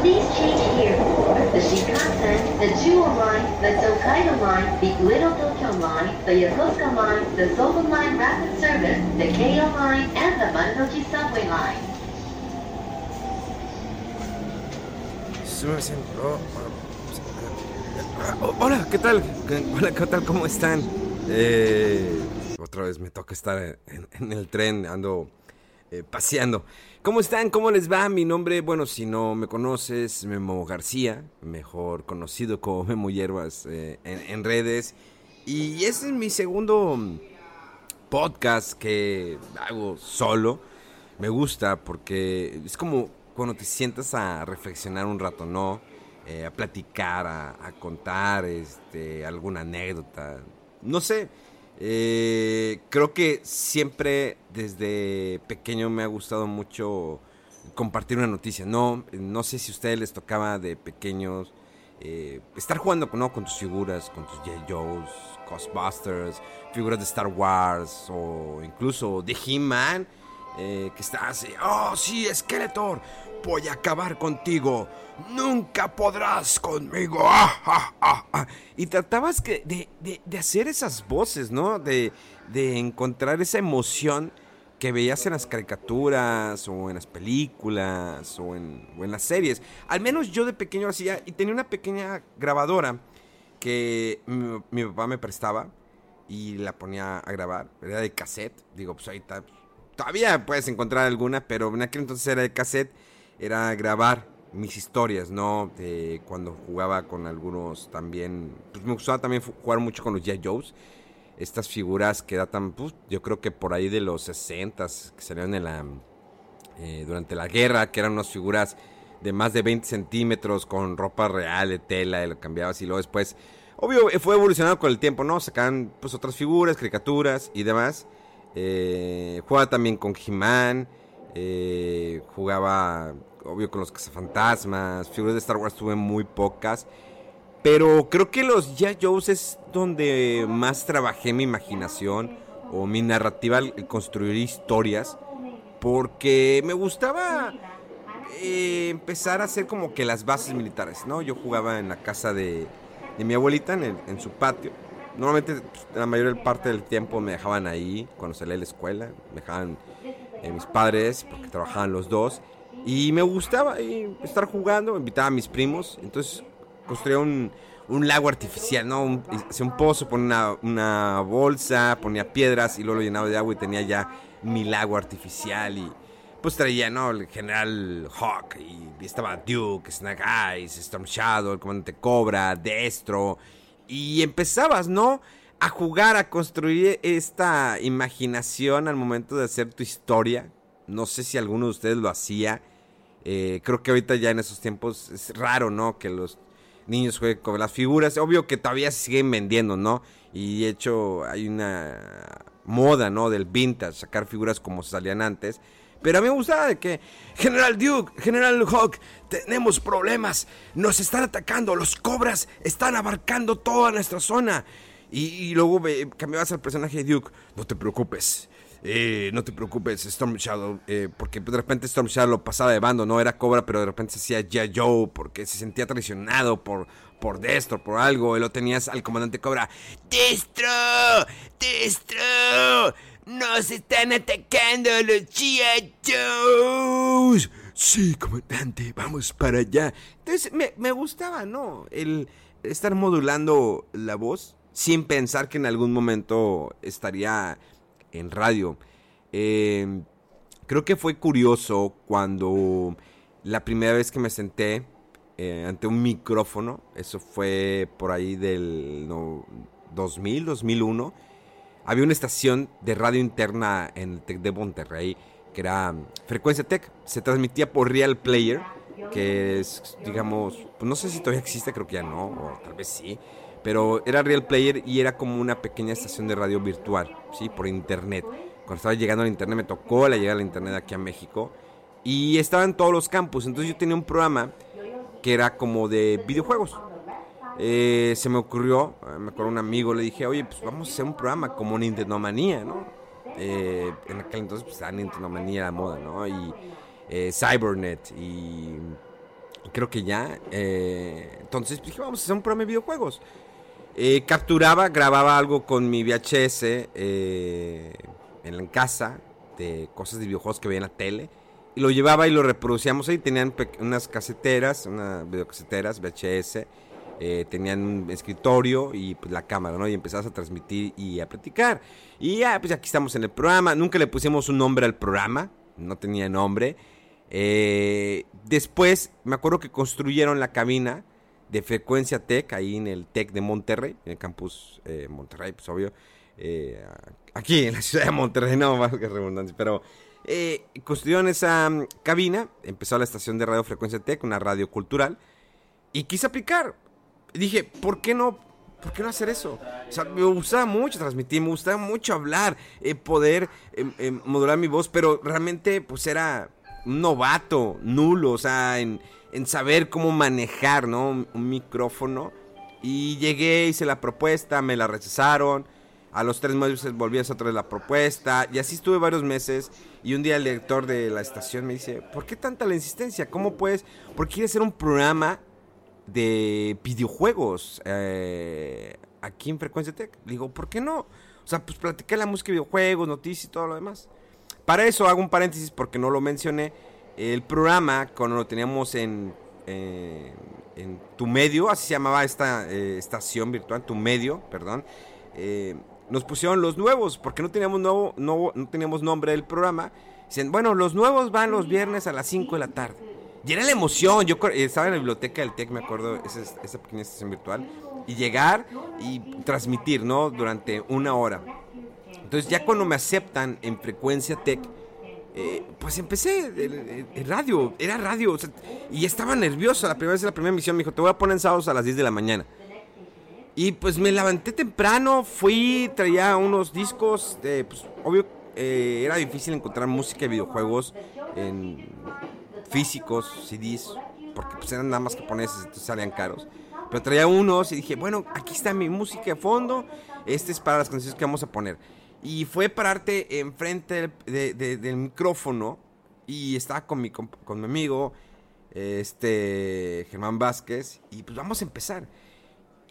Please change here for the Shinkansen, the Chuo Line, the Tokaido Line, the Little Tokyo Line, the Yokosuka Line, the Soba Line Rapid Service, the Keio Line, and the Marunouchi Subway Line. Oh, hola, ¿qué tal? Hola, ¿qué tal? ¿Cómo están? Eh, otra vez me toca estar en, en el tren, ando eh, paseando. ¿Cómo están? ¿Cómo les va? Mi nombre, bueno, si no me conoces, Memo García, mejor conocido como Memo Hierbas eh, en, redes. Y ese es mi segundo podcast que hago solo. Me gusta porque es como cuando te sientas a reflexionar un rato, ¿no? Eh, a platicar, a, a contar este, alguna anécdota. No sé, eh, creo que siempre desde pequeño me ha gustado mucho compartir una noticia. No, no sé si a ustedes les tocaba de pequeños eh, estar jugando ¿no? con tus figuras, con tus J. Ghostbusters, figuras de Star Wars o incluso de He-Man. Eh, que está así, oh sí, Skeletor, voy a acabar contigo, nunca podrás conmigo. Ah, ah, ah. Y tratabas de, de- de hacer esas voces, ¿no? De, de encontrar esa emoción que veías en las caricaturas o en las películas o en, o en las series. Al menos yo de pequeño hacía y tenía una pequeña grabadora que mi, mi papá me prestaba y la ponía a grabar. Era de cassette. Digo, pues ahí está. Todavía puedes encontrar alguna, pero en aquel entonces era de cassette. Era grabar mis historias, ¿no? De cuando jugaba con algunos también. Pues me gustaba también jugar mucho con los G.I. Joes. Estas figuras que datan, pues, yo creo que por ahí de los 60 que salieron en la, eh, durante la guerra, que eran unas figuras de más de 20 centímetros con ropa real de tela y lo cambiabas y luego después, obvio, fue evolucionando con el tiempo, ¿no? Sacaban pues otras figuras, caricaturas y demás. Eh, jugaba también con He-Man, eh, jugaba, obvio, con los cazafantasmas, figuras de Star Wars tuve muy pocas. Pero creo que los G.I. Joes es donde más trabajé mi imaginación o mi narrativa al construir historias. Porque me gustaba eh, empezar a hacer como que las bases militares, ¿no? Yo jugaba en la casa de, de mi abuelita, en, el- en su patio. Normalmente pues, la mayor parte del tiempo me dejaban ahí cuando salía de la escuela. Me dejaban eh, mis padres porque trabajaban los dos. Y me gustaba estar jugando, invitaba a mis primos. Entonces construía un, un lago artificial, ¿no? Hacía un pozo, ponía una, una bolsa, ponía piedras y luego lo llenaba de agua y tenía ya mi lago artificial y pues traía, ¿no? El general Hawk y estaba Duke, Snake Eyes, Storm Shadow, el comandante Cobra, Destro y empezabas, ¿no? A jugar, a construir esta imaginación al momento de hacer tu historia. No sé si alguno de ustedes lo hacía. Eh, creo que ahorita ya en esos tiempos es raro, ¿no? Que los niños jueguen con las figuras. Obvio que todavía se siguen vendiendo, ¿no? Y de hecho hay una moda, ¿no? Del vintage, sacar figuras como salían antes. Pero a mí me gustaba de que, General Duke, General Hawk, tenemos problemas. Nos están atacando. Los cobras están abarcando toda nuestra zona. Y, luego cambiabas al personaje de Duke. No te preocupes. Eh, no te preocupes, Storm Shadow, eh, porque de repente Storm Shadow lo pasaba de bando, no era Cobra, pero de repente se hacía ya Joe, porque se sentía traicionado por, por Destro, por algo, y lo tenías al comandante Cobra, Destro, Destro, nos están atacando los. Joes. Sí, comandante, vamos para allá. Entonces, me, me gustaba, ¿no? El estar modulando la voz sin pensar que en algún momento estaría en radio. Eh, creo que fue curioso cuando la primera vez que me senté eh, ante un micrófono, eso fue por ahí del no, 2000, 2001, había una estación de radio interna en el de Monterrey que era Frecuencia Tech. Se transmitía por Real Player, que es, digamos, pues no sé si todavía existe, creo que ya no, o tal vez sí. Pero era Real Player y era como una pequeña estación de radio virtual, ¿sí? Por internet. Cuando estaba llegando al internet, me tocó la llegada al internet aquí a México. Y estaba en todos los campus. Entonces yo tenía un programa que era como de videojuegos. Eh, se me ocurrió, eh, me acuerdo un amigo, le dije, oye, pues vamos a hacer un programa como Nintendo Manía, ¿no? Eh, en aquel entonces, pues la Nintendo Manía era moda, ¿no? Y Cybernet y, creo que ya. entonces pues, dije, vamos a hacer un programa de videojuegos. capturaba, grababa algo con mi VHS en la casa de cosas de videojuegos que veía en la tele y lo llevaba y lo reproducíamos ahí. Tenían unas caseteras, unas videocaseteras, VHS. Eh, tenían un escritorio y pues, la cámara, ¿no? Y empezabas a transmitir y a platicar. Y ya, pues aquí estamos en el programa. Nunca le pusimos un nombre al programa. No tenía nombre. Eh, después, me acuerdo que construyeron la cabina de Frecuencia Tech, ahí en el Tech de Monterrey, en el campus eh, Monterrey, pues obvio. aquí en la ciudad de Monterrey, no, más que redundancia, pero eh, construyeron esa mm, cabina, empezó la estación de radio Frecuencia Tech, una radio cultural, y quise aplicar. Dije, ¿por qué no? ¿Por qué no hacer eso? O sea, me gustaba mucho transmitir, me gustaba mucho hablar, eh, poder em, em, modular mi voz, pero realmente pues era un novato, nulo, o sea, en, en saber cómo manejar, ¿no? Un, micrófono. Y llegué, hice la propuesta, me la rechazaron. A los tres meses volví a hacer otra vez la propuesta. Y así estuve varios meses. Y un día el director de la estación me dice, ¿por qué tanta la insistencia? ¿Cómo puedes? ¿Por qué quieres hacer un programa de videojuegos eh, aquí en Frecuencia Tech? Le digo, ¿por qué no? O sea, pues platiqué la música, videojuegos, noticias y todo lo demás. Para eso hago un paréntesis porque no lo mencioné. El programa, cuando lo teníamos en, en Tu Medio, así se llamaba esta eh, estación virtual, Tu Medio, perdón. Eh, nos pusieron los nuevos, porque no teníamos, nuevo, no, no teníamos nombre del programa. Dicen, bueno, los nuevos van los viernes a las 5 de la tarde. Y era la emoción, yo estaba en la biblioteca del TEC, me acuerdo, esa, esa pequeña estación virtual, y llegar y transmitir, ¿no? Durante una hora. Entonces ya cuando me aceptan en frecuencia TEC, eh, pues empecé el, radio, era radio, y estaba nervioso la primera vez, la primera emisión, me dijo, te voy a poner en sábados a las 10 de la mañana. Y pues me levanté temprano, fui, traía unos discos, de, pues obvio eh, era difícil encontrar música de videojuegos en físicos, CDs, porque pues eran nada más japoneses, entonces salían caros. Pero traía unos y dije, bueno, aquí está mi música de fondo, este es para las canciones que vamos a poner. Y fue pararte enfrente del, micrófono y estaba con mi, con, con mi amigo, este Germán Vázquez, y pues vamos a empezar.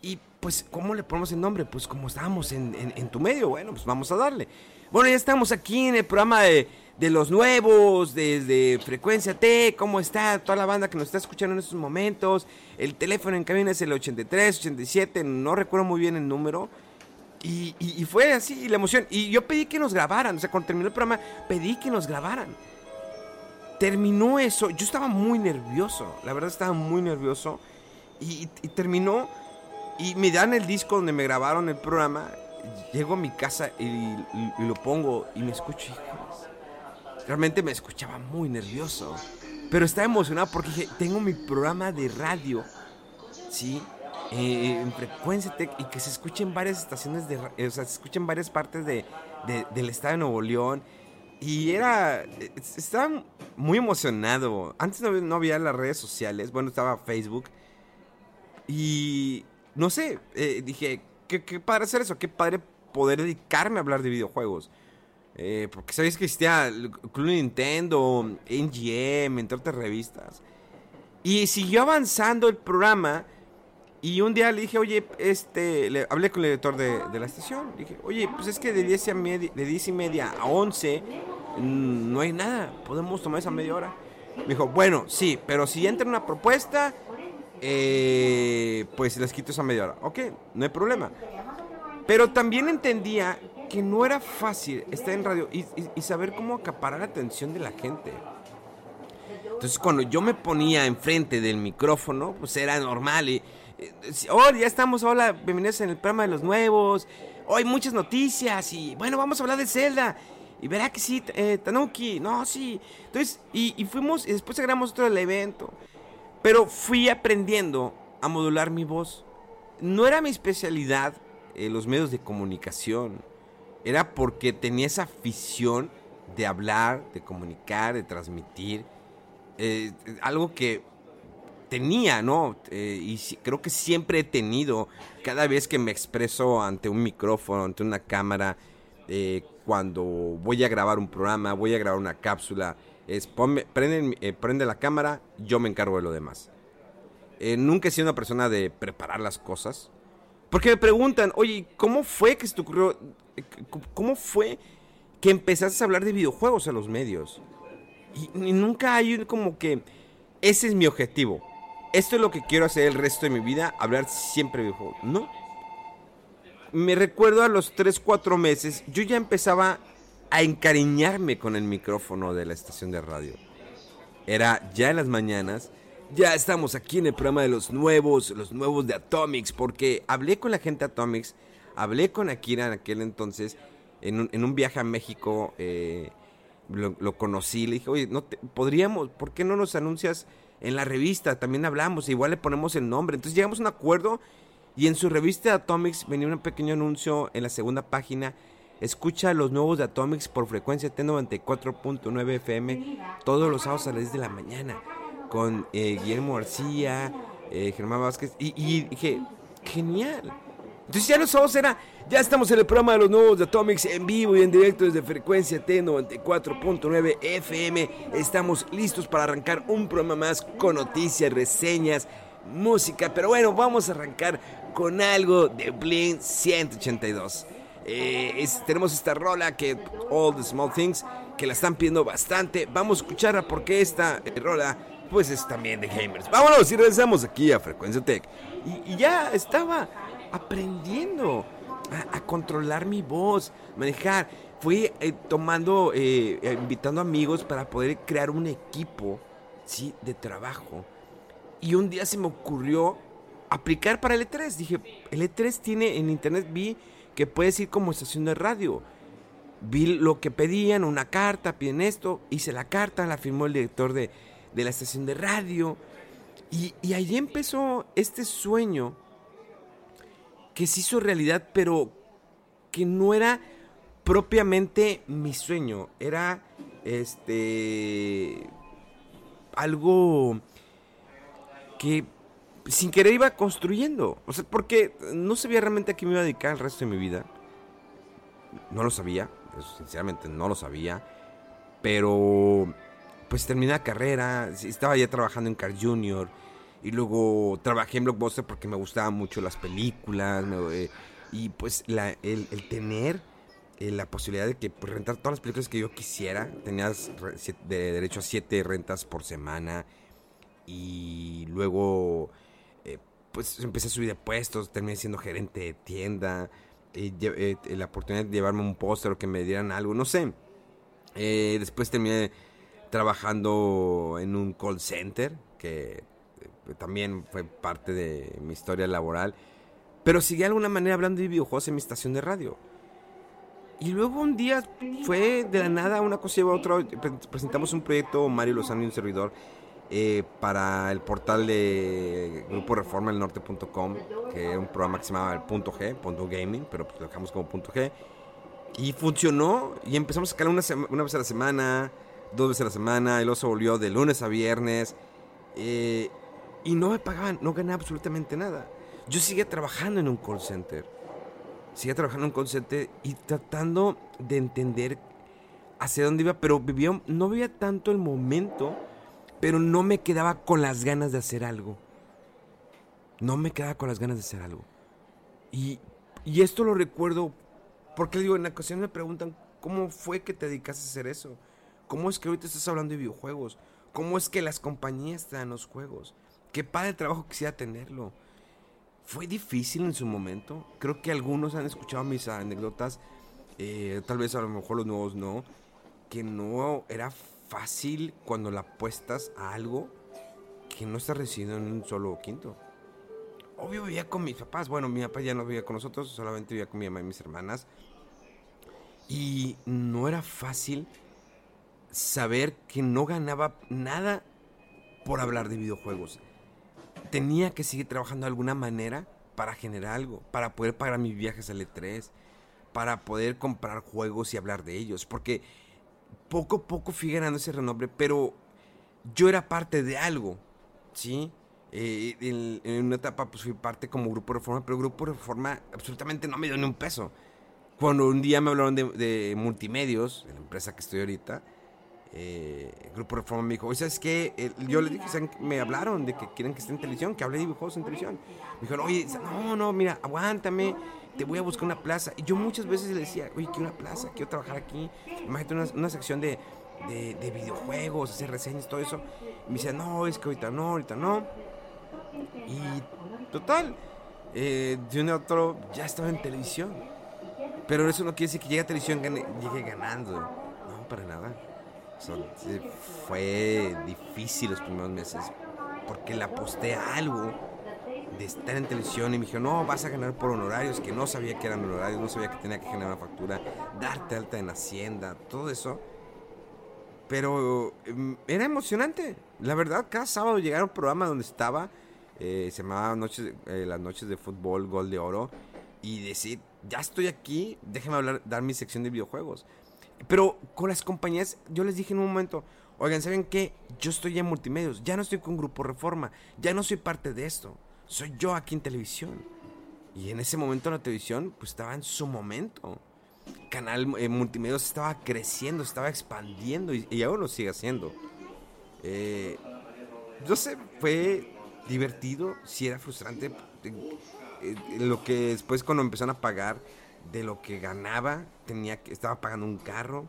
Y pues, ¿cómo le ponemos el nombre? Pues como estábamos en, tu medio, bueno, pues vamos a darle. Bueno, ya estamos aquí en el programa de, los nuevos, desde Frecuencia T, ¿cómo está toda la banda que nos está escuchando en estos momentos? El teléfono en cabina es el 83, 87, no recuerdo muy bien el número. Y, y, fue así la emoción. Y yo pedí que nos grabaran, o sea, cuando terminó el programa, pedí que nos grabaran. Terminó eso, yo estaba muy nervioso, la verdad estaba muy nervioso. y, y terminó y me dan el disco donde me grabaron el programa. Llego a mi casa y, lo pongo y me escucho. Realmente me escuchaba muy nervioso. Pero estaba emocionado porque dije, tengo mi programa de radio, ¿sí? Eh, en frecuencia y que se escuchen varias estaciones de o sea, se escuchen varias partes de, del estado de Nuevo León. Y era, estaba muy emocionado. Antes no, no había las redes sociales, bueno, estaba Facebook. Y no sé, eh, dije, ¿qué, padre hacer eso, qué padre poder dedicarme a hablar de videojuegos. Eh, porque sabéis que existía Club Nintendo, NGM, entre otras revistas. Y siguió avanzando el programa. Y un día le dije, oye, este, le hablé con el editor de, la estación. Le dije, oye, pues es que de 10, media, de 10 y media a 11 mm, no hay nada. Podemos tomar esa media hora. Me dijo, bueno, sí, pero si entra una propuesta, eh, pues les quito esa media hora. Ok, no hay problema. Pero también entendía que no era fácil estar en radio y, saber cómo acaparar la atención de la gente. Entonces cuando yo me ponía enfrente del micrófono, pues era normal. Y, oh, ya estamos, hola, bienvenidos en el programa de los nuevos. Hoy muchas noticias y bueno, vamos a hablar de Zelda. Y verá que sí, eh, Tanuki, no, sí. Entonces, y, fuimos, y después grabamos otro del evento. Pero fui aprendiendo a modular mi voz. No era mi especialidad en los medios de comunicación. Era porque tenía esa afición de hablar, de comunicar, de transmitir. Eh, algo que tenía, ¿no? Eh, y creo que siempre he tenido, cada vez que me expreso ante un micrófono, ante una cámara, eh, cuando voy a grabar un programa, voy a grabar una cápsula, es prende, eh, prende, la cámara, yo me encargo de lo demás. nunca he sido una persona de preparar las cosas. Porque me preguntan, oye, ¿cómo fue que se te ocurrió? ¿Cómo fue que empezaste a hablar de videojuegos a los medios? Y, nunca hay como que... Ese es mi objetivo esto es lo que quiero hacer el resto de mi vida, hablar siempre de videojuegos. No. Me recuerdo a los 3, 4 meses, yo ya empezaba a encariñarme con el micrófono de la estación de radio. Era ya en las mañanas, ya estamos aquí en el programa de los nuevos, los nuevos de Atomics, porque hablé con la gente de Atomics, hablé con Akira en aquel entonces, en un, viaje a México, eh, lo, conocí, le dije, oye, no podríamos, ¿por qué no nos anuncias? en la revista también hablamos, igual le ponemos el nombre. Entonces llegamos a un acuerdo y en su revista de Atomics venía un pequeño anuncio en la segunda página. Escucha los nuevos de Atomics por frecuencia T94.9 FM todos los sábados a las 10 de la mañana con eh, Guillermo García, eh, Germán Vázquez y, y dije, genial. Entonces ya sábados era, ya estamos en el programa de los nuevos de Atomics en vivo y en directo desde frecuencia T94.9 FM. Estamos listos para arrancar un programa más con noticias, reseñas, música. Pero bueno, vamos a arrancar con algo de Blink 182. Eh, tenemos esta rola que All the Small Things que la están pidiendo bastante. Vamos a escucharla porque esta eh, rola pues es también de gamers. Vámonos y regresamos aquí a Frecuencia Tech. y ya estaba aprendiendo a, controlar mi voz, manejar. Fui eh, tomando, eh, eh, invitando amigos para poder crear un equipo, ¿sí? De trabajo. Y un día se me ocurrió aplicar para el E3. Dije, el E3 tiene, en internet vi que puedes ir como estación de radio. Vi lo que pedían, una carta, piden esto, hice la carta, la firmó el director de, de la estación de radio. Y, y ahí empezó este sueño que se hizo realidad, pero que no era propiamente mi sueño. Era este algo que sin querer iba construyendo. O sea, porque no sabía realmente a qué me iba a dedicar el resto de mi vida. No lo sabía, sinceramente no lo sabía. Pero pues terminé la carrera, estaba ya trabajando en Car Junior y luego trabajé en Blockbuster porque me gustaban mucho las películas. Eh, y pues el, tener eh, la posibilidad de que pues, rentar todas las películas que yo quisiera. Tenías de derecho a siete rentas por semana. Y luego eh, pues empecé a subir de puestos. Terminé siendo gerente de tienda. la oportunidad de llevarme un póster o que me dieran algo. No sé. después terminé trabajando en un call center que también fue parte de mi historia laboral. Pero seguí de alguna manera hablando de videojuegos en mi estación de radio. Y luego un día fue de la nada una cosa lleva a otra. Presentamos un proyecto, Mario Lozano y un servidor, eh, para el portal de Grupo Reforma del Norte.com, que era un programa que se llamaba el Punto G, Punto Gaming, pero pues lo dejamos como Punto G. Y funcionó y empezamos a sacar una, vez a la semana, dos veces a la semana, y luego se volvió de lunes a viernes. Eh, y no me pagaban, no ganaba absolutamente nada. Yo seguía trabajando en un call center. Seguía trabajando en un call center y tratando de entender hacia dónde iba, pero vivía, no vivía tanto el momento, pero no me quedaba con las ganas de hacer algo. No me quedaba con las ganas de hacer algo. Y, esto lo recuerdo porque digo, en ocasiones me preguntan, ¿cómo fue que te dedicaste a hacer eso? ¿Cómo es que ahorita estás hablando de videojuegos? ¿Cómo es que las compañías te dan los juegos? Qué padre trabajo quisiera tenerlo. Fue difícil en su momento. Creo que algunos han escuchado mis anécdotas. Eh, tal vez a lo mejor los nuevos no. Que no era fácil cuando la apuestas a algo que no está recibiendo en un solo quinto. Obvio vivía con mis papás. Bueno, mi papá ya no vivía con nosotros, solamente vivía con mi mamá y mis hermanas. Y no era fácil saber que no ganaba nada por hablar de videojuegos. Tenía que seguir trabajando de alguna manera para generar algo, para poder pagar mis viajes al E3, para poder comprar juegos y hablar de ellos. Porque poco a poco fui ganando ese renombre, pero yo era parte de algo, ¿sí? Eh, en, una etapa pues fui parte como Grupo Reforma, pero Grupo Reforma absolutamente no me dio ni un peso. Cuando un día me hablaron de, multimedios, de la empresa que estoy ahorita, eh, Grupo Reforma me dijo, oye, ¿sabes qué? yo les dije, me hablaron de que quieren que esté en televisión, que hable de videojuegos en televisión. Me dijeron, oye, no, no, mira, aguántame, te voy a buscar una plaza. Y yo muchas veces le decía, oye, quiero una plaza, quiero trabajar aquí. Imagínate una, sección de, de, videojuegos, hacer reseñas, todo eso. Y me decía, no, es que ahorita no, ahorita no. Y total, eh, de un otro ya estaba en televisión. Pero eso no quiere decir que llegue a televisión llegue ganando. No, para nada. Fue difícil los primeros meses. Porque le aposté a algo de estar en televisión y me dijo, no, vas a ganar por honorarios, que no sabía que eran honorarios, no sabía que tenía que generar una factura, darte alta en Hacienda, todo eso. Pero em, era emocionante. La verdad, cada sábado llegaba un programa donde estaba, eh, se llamaba noches, eh, Las Noches de Fútbol, Gol de Oro, y decir, ya estoy aquí, déjeme hablar, dar mi sección de videojuegos. Pero con las compañías, yo les dije en un momento, oigan, ¿saben qué? Yo estoy en multimedios, ya no estoy con Grupo Reforma, ya no soy parte de esto, soy yo aquí en televisión. Y en ese momento la televisión, pues estaba en su momento canal eh, multimedios estaba creciendo, estaba expandiendo y, ahora lo sigue haciendo. Eh, yo sé, fue divertido, si era frustrante. Eh, lo que después cuando empezaron a pagar de lo que ganaba, tenía que, estaba pagando un carro,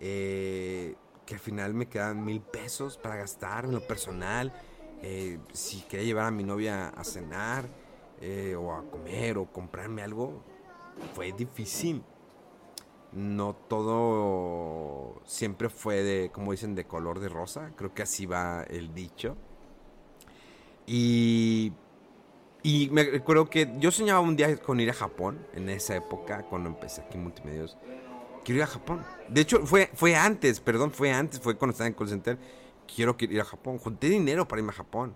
que al final me quedaban mil pesos para gastar en lo personal. si quería llevar a mi novia a cenar, o a comer, o comprarme algo, fue difícil no todo siempre fue de, como dicen, de color de rosa. Creo que así va el dicho. Y, y me recuerdo que yo soñaba un día con ir a Japón, en esa época, cuando empecé aquí en Multimedios. Quiero ir a Japón. De hecho, fue, fue antes, perdón, fue antes, fue cuando estaba en call center. Quiero ir a Japón. Junté dinero para irme a Japón.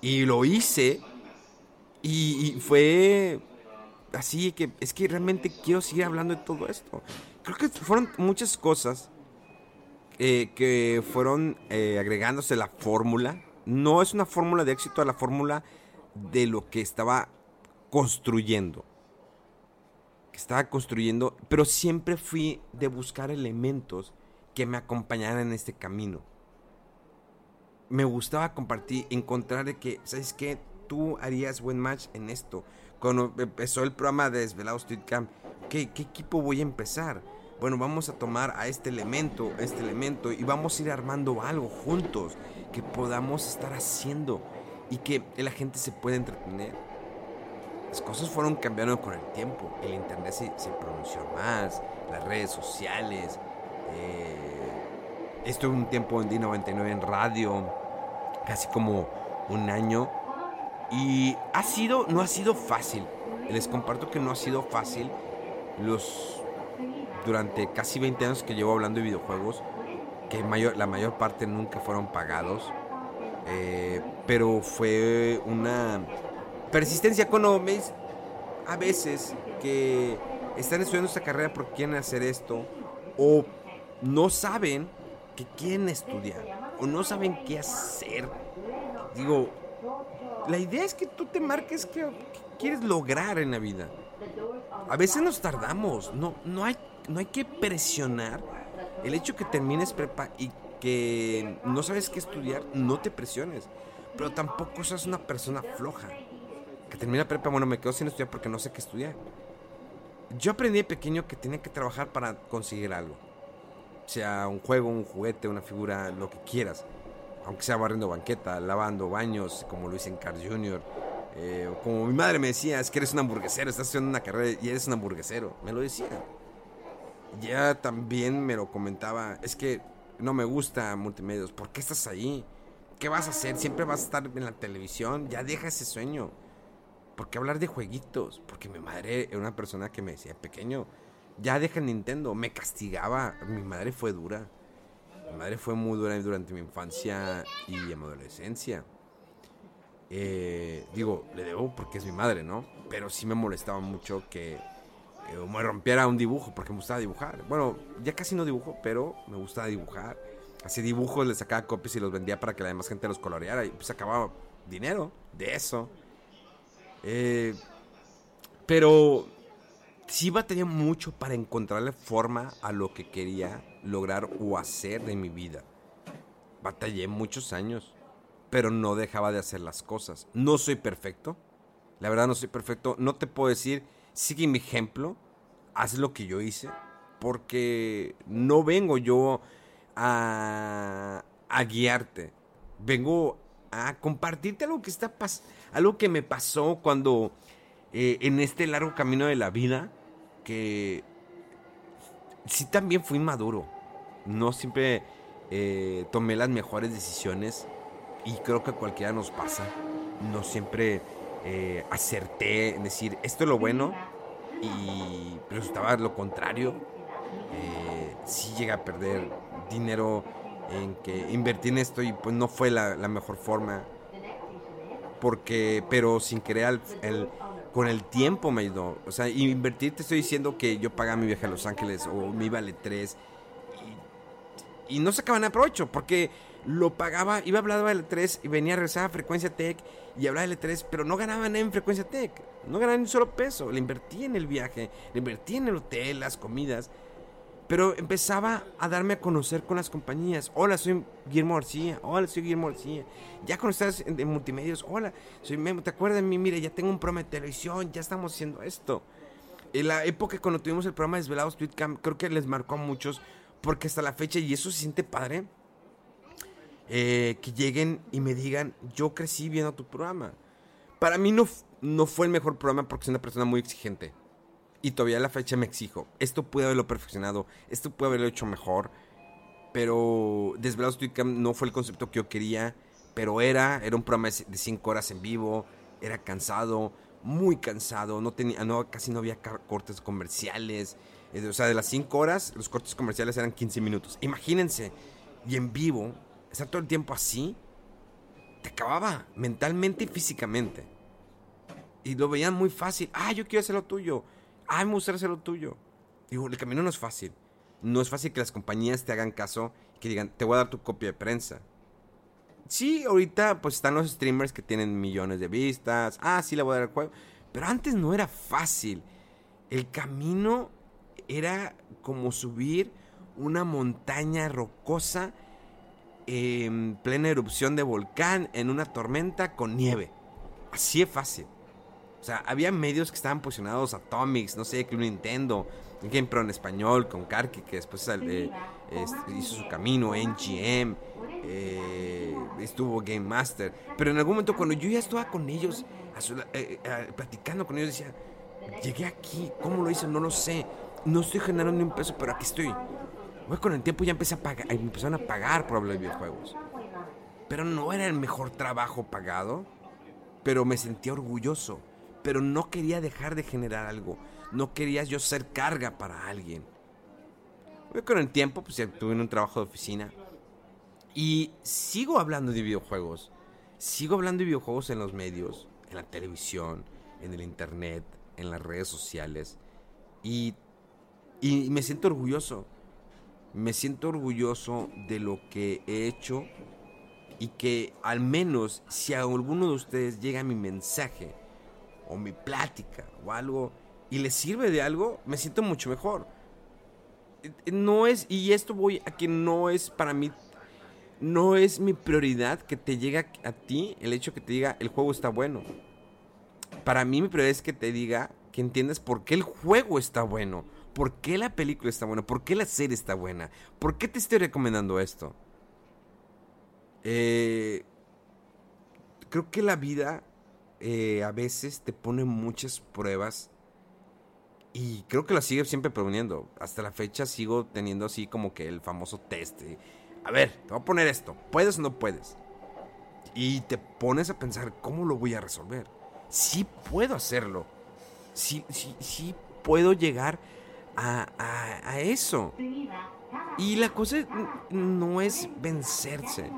Y lo hice. y fue así que es que realmente quiero seguir hablando de todo esto. Creo que fueron muchas cosas eh, que fueron eh, agregándose la fórmula. No es una fórmula de éxito, es la fórmula de lo que estaba construyendo. Que estaba construyendo, pero siempre fui de buscar elementos que me acompañaran en este camino. Me gustaba compartir, encontrar que, ¿sabes qué? Tú harías buen match en esto cuando empezó el programa de Desvelado Street Camp, ¿qué, equipo voy a empezar? Bueno, vamos a tomar a este elemento, este elemento, y vamos a ir armando algo juntos que podamos estar haciendo y que la gente se pueda entretener. Las cosas fueron cambiando con el tiempo. El internet se, pronunció más, las redes sociales. Eh, estuve un tiempo en D99 en radio, casi como un año y ha sido, no ha sido fácil. Les comparto que no ha sido fácil los durante casi 20 años que llevo hablando de videojuegos, que mayor, la mayor parte nunca fueron pagados. Eh, pero fue una persistencia con hombres a veces que están estudiando esta carrera porque quieren hacer esto o no saben que quieren estudiar o no saben qué hacer. Digo, la idea es que tú te marques qué, quieres lograr en la vida. A veces nos tardamos, no, no, hay, no hay que presionar. El hecho que termines prepa y que no sabes qué estudiar, no te presiones. Pero tampoco seas una persona floja. Que termina prepa, bueno, me quedo sin estudiar porque no sé qué estudiar. Yo aprendí de pequeño que tenía que trabajar para conseguir algo. Sea un juego, un juguete, una figura, lo que quieras aunque sea barriendo banqueta, lavando baños, como lo hice en Carl Jr. Eh, como mi madre me decía, es que eres un hamburguesero, estás haciendo una carrera y eres un hamburguesero. Me lo decía. Ya también me lo comentaba, es que no me gusta multimedios, ¿por qué estás ahí? ¿Qué vas a hacer? Siempre vas a estar en la televisión, ya deja ese sueño. ¿Por qué hablar de jueguitos? Porque mi madre era una persona que me decía, pequeño, Ya deja Nintendo. Me castigaba. Mi madre fue dura. Mi madre fue muy dura durante mi infancia y mi adolescencia. Eh, digo, le debo porque es mi madre, ¿no? Pero sí me molestaba mucho que me rompiera un dibujo porque me gustaba dibujar. Bueno, ya casi no dibujo, pero me gustaba dibujar. Así dibujos, le sacaba copias y los vendía para que la demás gente los coloreara y pues acababa dinero de eso. Eh, pero sí batallé mucho para encontrarle forma a lo que quería lograr o hacer de mi vida. Batallé muchos años, pero no dejaba de hacer las cosas. No soy perfecto. La verdad no soy perfecto. No te puedo decir, sigue mi ejemplo, haz lo que yo hice, porque no vengo yo a, guiarte. Vengo a compartirte algo que está algo que me pasó cuando eh, en este largo camino de la vida que sí también fui maduro. No siempre eh, tomé las mejores decisiones y creo que a cualquiera nos pasa. No siempre eh, acerté en decir esto es lo bueno y resultaba lo contrario. Eh, sí llegué a perder dinero en que invertí en esto y pues no fue la, mejor forma. Porque, pero sin querer, el, con el tiempo me ayudó. O sea, invertir, te estoy diciendo que yo pagaba mi viaje a Los Ángeles o me iba a L3 y, y no sacaban aprovecho porque lo pagaba, iba a hablar de L3 y venía a regresar a Frecuencia Tech y hablaba de L3, pero no ganaba nada en Frecuencia Tech. No ganaba ni un solo peso. Le invertí en el viaje, le invertí en el hotel, las comidas. Pero empezaba a darme a conocer con las compañías. Hola, soy Guillermo García. Hola, soy Guillermo García. Ya cuando estás en, multimedios, hola, soy. ¿Te acuerdas de mí? Mire, ya tengo un programa de televisión, ya estamos haciendo esto. En la época cuando tuvimos el programa Desvelados Tweetcam, creo que les marcó a muchos, porque hasta la fecha, y eso se siente padre, eh, que lleguen y me digan, yo crecí viendo tu programa. Para mí no, no fue el mejor programa porque soy una persona muy exigente. Y todavía a la fecha me exijo. Esto puede haberlo perfeccionado, esto puede haberlo hecho mejor. Pero Desvelados Tweetcam no fue el concepto que yo quería. Pero era, era un programa de 5 horas en vivo. Era cansado, muy cansado. No tenía, no, casi no había cortes comerciales. Eh, o sea, de las 5 horas, los cortes comerciales eran 15 minutos. Imagínense. Y en vivo, estar todo el tiempo así, te acababa mentalmente y físicamente. Y lo veían muy fácil. Ah, yo quiero hacer lo tuyo. Ah, me gustaría hacer lo tuyo. Digo, el camino no es fácil. No es fácil que las compañías te hagan caso, que digan, te voy a dar tu copia de prensa. Sí, ahorita pues están los streamers que tienen millones de vistas. Ah, sí, le voy a dar el juego. Pero antes no era fácil. El camino era como subir una montaña rocosa en plena erupción de volcán, en una tormenta con nieve. Así es fácil. O sea, había medios que estaban posicionados, Atomics, no sé, que Nintendo, GamePro en español, con Karki, que después eh, hizo su camino, NGM, eh, estuvo Game Master. Pero en algún momento, cuando yo ya estaba con ellos, eh, platicando con ellos, decía, llegué aquí, ¿cómo lo hice? No lo sé. No estoy generando ni un peso, pero aquí estoy con el tiempo ya empecé a pagar, me empezaron a pagar por hablar de videojuegos. Pero no era el mejor trabajo pagado, pero me sentía orgulloso. Pero no quería dejar de generar algo. No quería yo ser carga para alguien. con el tiempo, pues ya tuve un trabajo de oficina. Y sigo hablando de videojuegos. Sigo hablando de videojuegos en los medios, en la televisión, en el internet, en las redes sociales. Y, y me siento orgulloso me siento orgulloso de lo que he hecho y que al menos si a alguno de ustedes llega mi mensaje o mi plática o algo y les sirve de algo, me siento mucho mejor. No es, y esto voy a que no es para mí, no es mi prioridad que te llegue a ti el hecho que te diga el juego está bueno. Para mí mi prioridad es que te diga que entiendas por qué el juego está bueno ¿Por qué la película está buena? ¿Por qué la serie está buena? ¿Por qué te estoy recomendando esto? Eh, creo que la vida eh, a veces te pone muchas pruebas y creo que la sigue siempre poniendo. Hasta la fecha sigo teniendo así como que el famoso test. a ver, te voy a poner esto. ¿Puedes o no puedes? Y te pones a pensar, ¿cómo lo voy a resolver? Sí puedo hacerlo. Sí, sí, sí puedo llegar a, a eso. Y la cosa no es vencerse,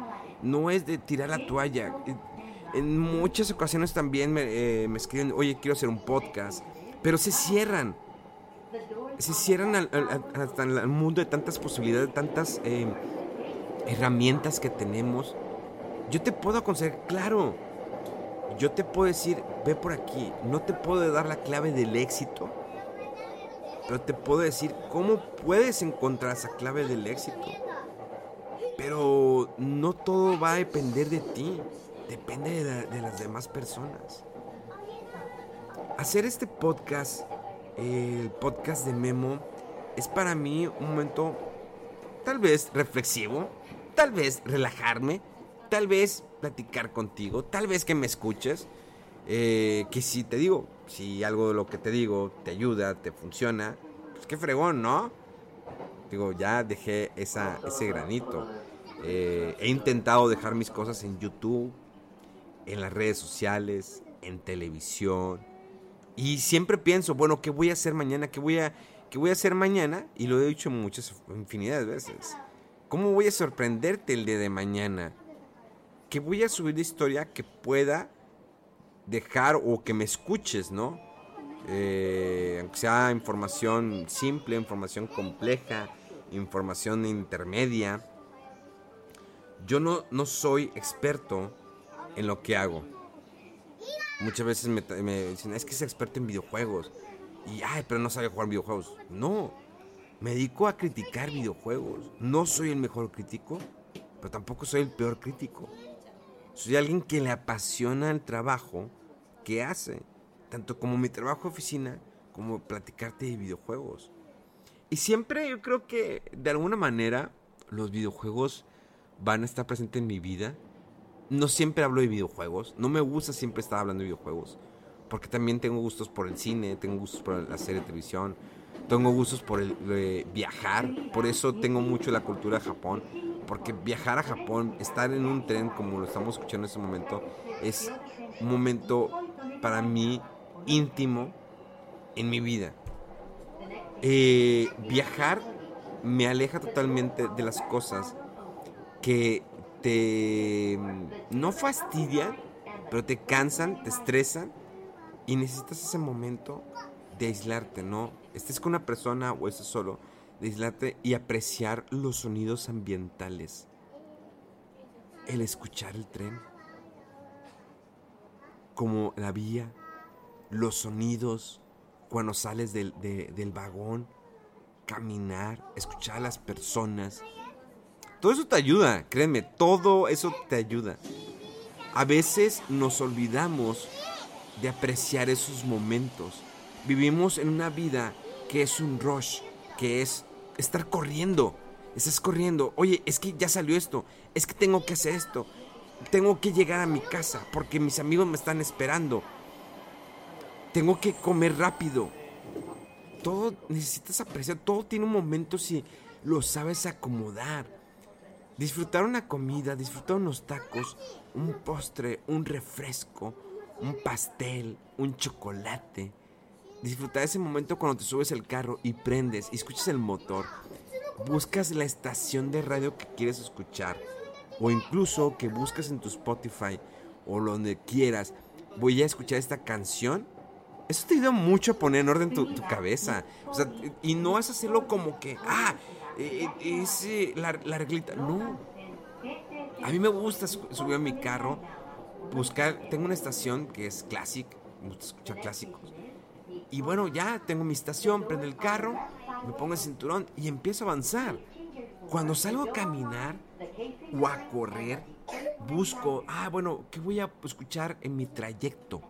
no es de tirar la toalla. En muchas ocasiones también me, eh, escriben, oye, quiero hacer un podcast, pero se cierran. Se cierran al, al, mundo de tantas posibilidades, de tantas eh, herramientas que tenemos. Yo te puedo aconsejar, claro, yo te puedo decir, ve por aquí, no te puedo dar la clave del éxito, pero te puedo decir cómo puedes encontrar esa clave del éxito. Pero no todo va a depender de ti, depende de, las demás personas. Hacer este podcast, el podcast de Memo, es para mí un momento tal vez reflexivo, tal vez relajarme, tal vez platicar contigo, tal vez que me escuches. Eh, que si te digo, si algo de lo que te digo te ayuda, te funciona, pues qué fregón, ¿no? Digo, ya dejé esa, ese granito. Eh, he intentado dejar mis cosas en YouTube, en las redes sociales, en televisión. Y siempre pienso, bueno, ¿qué voy a hacer mañana? ¿Qué voy a, qué voy a hacer mañana? Y lo he dicho muchas, infinidad de veces. ¿Cómo voy a sorprenderte el día de mañana? ¿Qué voy a subir de historia que pueda dejar o que me escuches, ¿no? Eh, aunque sea información simple, información compleja, información intermedia. Yo no, no soy experto en lo que hago. Muchas veces me, dicen, es que es experto en videojuegos. Y, ay, pero no sabe jugar videojuegos. No, me dedico a criticar videojuegos. No soy el mejor crítico, pero tampoco soy el peor crítico. Soy alguien que le apasiona el trabajo que hace, tanto como mi trabajo de oficina, como platicarte de videojuegos. Y siempre yo creo que de alguna manera los videojuegos van a estar presentes en mi vida. No siempre hablo de videojuegos, no me gusta siempre estar hablando de videojuegos, porque también tengo gustos por el cine, tengo gustos por la serie de televisión, tengo gustos por el, eh, viajar, por eso tengo mucho la cultura de Japón, porque viajar a Japón, estar en un tren como lo estamos escuchando en este momento, es un momento para mí íntimo en mi vida. Eh, viajar me aleja totalmente de las cosas que te no fastidian, pero te cansan, te estresan y necesitas ese momento de aislarte, ¿no? Estés con una persona o estés solo aislarte y apreciar los sonidos ambientales. El escuchar el tren, como la vía, los sonidos cuando sales del, del vagón, caminar, escuchar a las personas. Todo eso te ayuda, créeme, todo eso te ayuda. A veces nos olvidamos de apreciar esos momentos. Vivimos en una vida que es un rush, que es estar corriendo. Estás corriendo. Oye, es que ya salió esto. Es que tengo que hacer esto. Tengo que llegar a mi casa porque mis amigos me están esperando. Tengo que comer rápido. Todo necesitas apreciar. Todo tiene un momento si lo sabes acomodar. Disfrutar una comida, disfrutar unos tacos, un postre, un refresco, un pastel, un chocolate Disfrutar ese momento cuando te subes al carro y prendes y escuchas el motor. Buscas la estación de radio que quieres escuchar. O incluso que buscas en tu Spotify o donde quieras. Voy a escuchar esta canción. Eso te ayuda mucho a poner en orden tu, cabeza. y no es hacerlo como que, ah, eh, eh, es eh, la, la reglita. No. A mí me gusta subir a mi carro, buscar. Tengo una estación que es Classic. Me gusta escuchar clásicos y bueno, ya tengo mi estación, prendo el carro, me pongo el cinturón y empiezo a avanzar. Cuando salgo a caminar o a correr, busco, ah, bueno, ¿qué voy a escuchar en mi trayecto?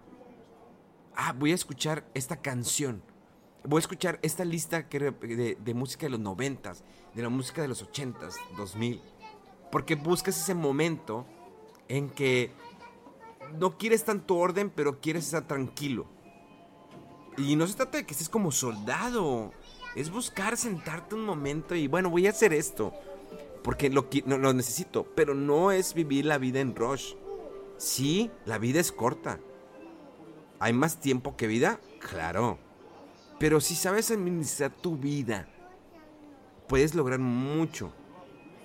Ah, voy a escuchar esta canción. Voy a escuchar esta lista de, de música de los noventas, de la música de los ochentas, dos mil. Porque buscas ese momento en que no quieres tanto orden, pero quieres estar tranquilo. Y no se trata de que estés como soldado. Es buscar sentarte un momento y bueno, voy a hacer esto. Porque lo, lo necesito. Pero no es vivir la vida en rush. Sí, la vida es corta. ¿Hay más tiempo que vida? Claro. Pero si sabes administrar tu vida, puedes lograr mucho.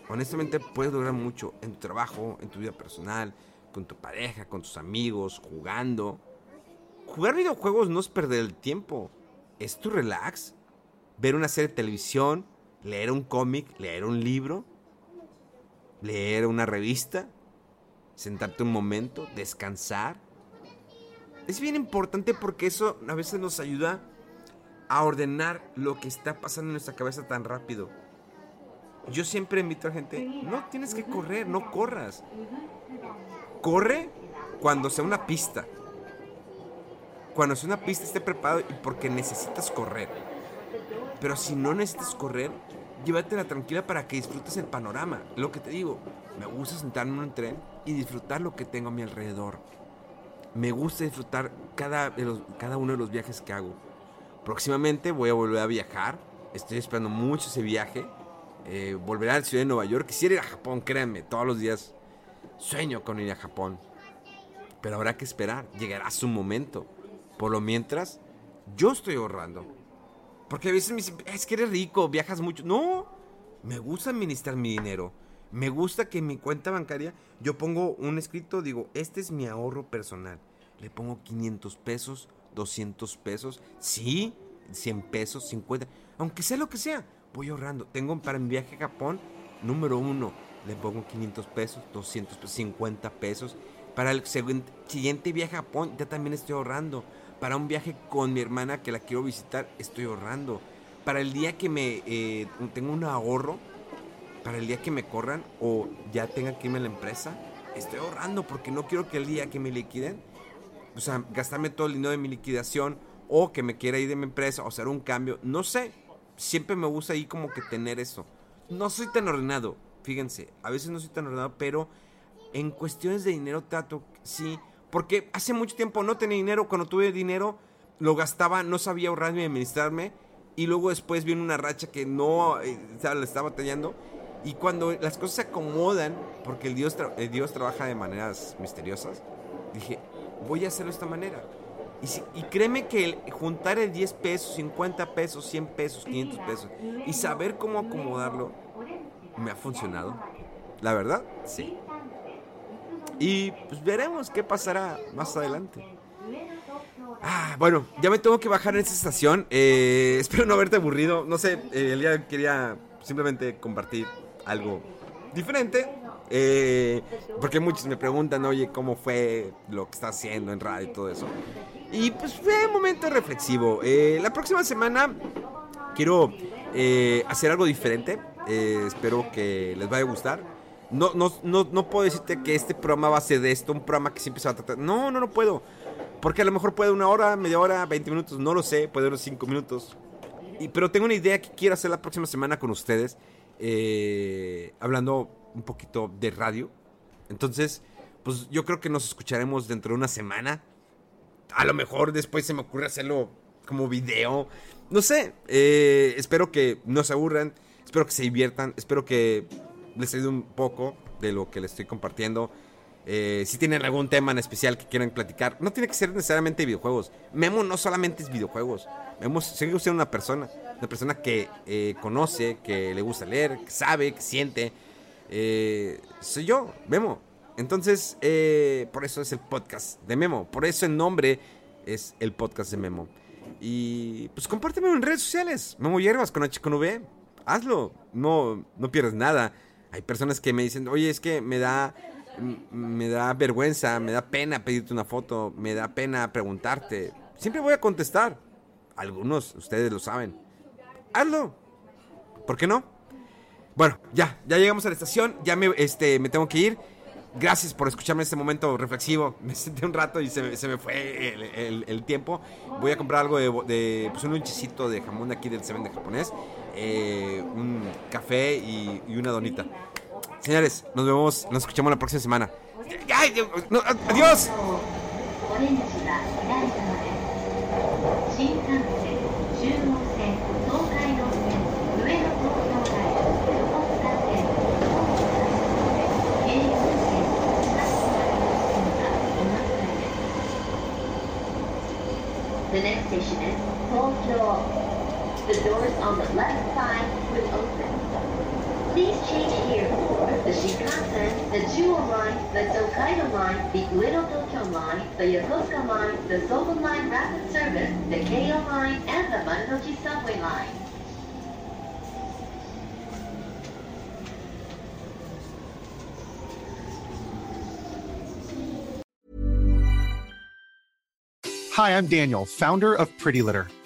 Honestamente, puedes lograr mucho en tu trabajo, en tu vida personal, con tu pareja, con tus amigos, jugando. Jugar videojuegos no es perder el tiempo, es tu relax. Ver una serie de televisión, leer un cómic, leer un libro, leer una revista, sentarte un momento, descansar. Es bien importante porque eso a veces nos ayuda a ordenar lo que está pasando en nuestra cabeza tan rápido. Yo siempre invito a gente, no tienes que correr, no corras. Corre cuando sea una pista. Cuando sea una pista esté preparado y porque necesitas correr. Pero si no necesitas correr, llévatela tranquila para que disfrutes el panorama. Lo que te digo, me gusta sentarme en un tren y disfrutar lo que tengo a mi alrededor. Me gusta disfrutar cada, cada uno de los viajes que hago. Próximamente voy a volver a viajar. Estoy esperando mucho ese viaje. Eh, volveré a la ciudad de Nueva York. Quisiera ir a Japón, créanme. Todos los días sueño con ir a Japón. Pero habrá que esperar. Llegará su momento. Por lo mientras, yo estoy ahorrando. Porque a veces me dicen, es que eres rico, viajas mucho. No, me gusta administrar mi dinero. Me gusta que en mi cuenta bancaria yo pongo un escrito, digo, este es mi ahorro personal. Le pongo 500 pesos, 200 pesos, sí, 100 pesos, 50, aunque sea lo que sea, voy ahorrando. Tengo para mi viaje a Japón, número uno, le pongo 500 pesos, 200 pesos, 50 pesos. Para el siguiente viaje a Japón ya también estoy ahorrando. Para un viaje con mi hermana que la quiero visitar, estoy ahorrando. Para el día que me eh, tengo un ahorro, para el día que me corran o ya tenga que irme a la empresa, estoy ahorrando porque no quiero que el día que me liquiden, o sea, gastarme todo el dinero de mi liquidación o que me quiera ir de mi empresa o hacer un cambio, no sé. Siempre me gusta ahí como que tener eso. No soy tan ordenado, fíjense, a veces no soy tan ordenado, pero en cuestiones de dinero trato, sí, porque hace mucho tiempo no tenía dinero. Cuando tuve dinero, lo gastaba, no sabía ahorrarme y administrarme. Y luego después viene una racha que no eh, estaba batallando. Y cuando las cosas se acomodan, porque el Dios, Dios trabaja de maneras misteriosas, dije, voy a hacerlo de esta manera. Y, y, créeme que el juntar el 10 pesos, 50 pesos, 100 pesos, 500 pesos y saber cómo acomodarlo me ha funcionado. La verdad, sí. Y pues veremos qué pasará más adelante. Ah, bueno, ya me tengo que bajar en esta estación. Eh, espero no haberte aburrido. No sé, eh, el día quería simplemente compartir algo diferente. Eh, porque muchos me preguntan, oye, ¿cómo fue lo que está haciendo en radio y todo eso? Y pues fue un momento reflexivo. la próxima semana quiero hacer algo diferente. espero que les vaya a gustar. No, no, no, no puedo decirte que este programa va a ser de esto, un programa que siempre se va a tratar. No, no, no puedo. Porque a lo mejor puede una hora, media hora, 20 minutos, no lo sé, puede unos 5 minutos. Y, pero tengo una idea que quiero hacer la próxima semana con ustedes, eh, hablando un poquito de radio. Entonces, pues yo creo que nos escucharemos dentro de una semana. A lo mejor después se me ocurre hacerlo como video. No sé, eh, espero que no se aburran, espero que se diviertan, espero que les he un poco de lo que les estoy compartiendo. Eh, si tienen algún tema en especial que quieran platicar, no tiene que ser necesariamente videojuegos. Memo no solamente es videojuegos. Memo sigue siendo una persona, una persona que eh, conoce, que le gusta leer, que sabe, que siente. Eh, soy yo, Memo. Entonces, por eso es el podcast de Memo. Por eso el nombre es el podcast de Memo. Y pues compárteme en redes sociales. Memo Hierbas con H con V. Hazlo. No, no pierdes nada. Hay personas que me dicen, oye, es que me da, me da vergüenza, me da pena pedirte una foto, me da pena preguntarte. Siempre voy a contestar. Algunos, ustedes lo saben. Hazlo. ¿Por qué no? Bueno, ya, ya llegamos a la estación, ya me, este, me tengo que ir. Gracias por escucharme en este momento reflexivo. Me senté un rato y se se me fue el, tiempo. Voy a comprar algo de, de pues un lunchecito de jamón de aquí del Seven de japonés. Eh, un café y, una donita. Señores, nos vemos, nos escuchamos la próxima semana. ¡Adiós! The next station. The doors on the left side will open. Please change here for the Shinkansen, the Chuo line, the Tokaido line, the Little Tokyo line, the Yokosuka line, the Soba line rapid service, the Keio line, and the Marunouchi subway line. Hi, I'm Daniel, founder of Pretty Litter.